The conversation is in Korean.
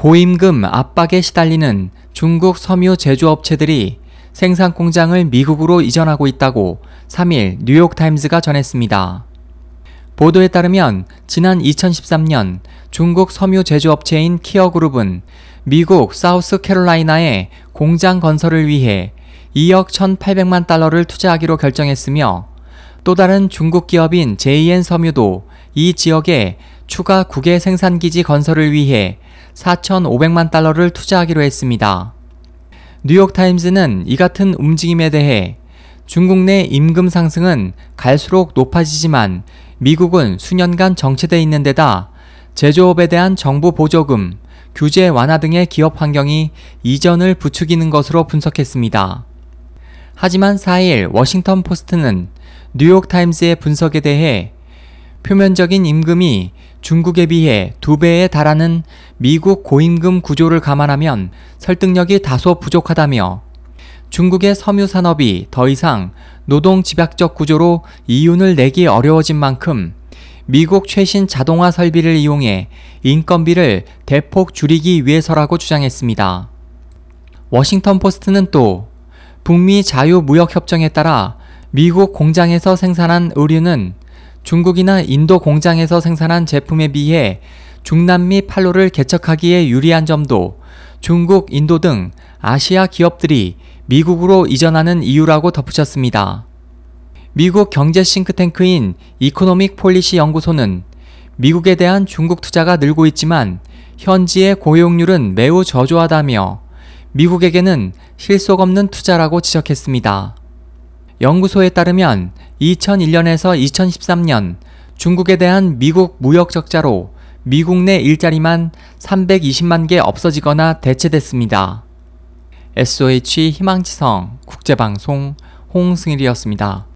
고임금 압박에 시달리는 중국 섬유 제조업체들이 생산 공장을 미국으로 이전하고 있다고 3일 뉴욕타임즈가 전했습니다. 보도에 따르면 지난 2013년 중국 섬유 제조업체인 키어그룹은 미국 사우스캐롤라이나에 공장 건설을 위해 2억 1,800만 달러를 투자하기로 결정했으며 또 다른 중국 기업인 JN 섬유도 이 지역에 추가 국외 생산기지 건설을 위해 4,500만 달러를 투자하기로 했습니다. 뉴욕타임즈는 이 같은 움직임에 대해 중국 내 임금 상승은 갈수록 높아지지만 미국은 수년간 정체돼 있는 데다 제조업에 대한 정부 보조금, 규제 완화 등의 기업 환경이 이전을 부추기는 것으로 분석했습니다. 하지만 4일 워싱턴 포스트는 뉴욕타임스의 분석에 대해 표면적인 임금이 중국에 비해 두 배에 달하는 미국 고임금 구조를 감안하면 설득력이 다소 부족하다며 중국의 섬유 산업이 더 이상 노동 집약적 구조로 이윤을 내기 어려워진 만큼 미국 최신 자동화 설비를 이용해 인건비를 대폭 줄이기 위해서라고 주장했습니다. 워싱턴 포스트는 또 북미 자유무역협정에 따라 미국 공장에서 생산한 의류는 중국이나 인도 공장에서 생산한 제품에 비해 중남미 판로를 개척하기에 유리한 점도 중국, 인도 등 아시아 기업들이 미국으로 이전하는 이유라고 덧붙였습니다. 미국 경제 싱크탱크인 Economic Policy 연구소는 미국에 대한 중국 투자가 늘고 있지만 현지의 고용률은 매우 저조하다며 미국에게는 실속 없는 투자라고 지적했습니다. 연구소에 따르면 2001년에서 2013년 중국에 대한 미국 무역 적자로 미국 내 일자리만 320만 개 없어지거나 대체됐습니다. SOH 희망지성 국제방송 홍승일이었습니다.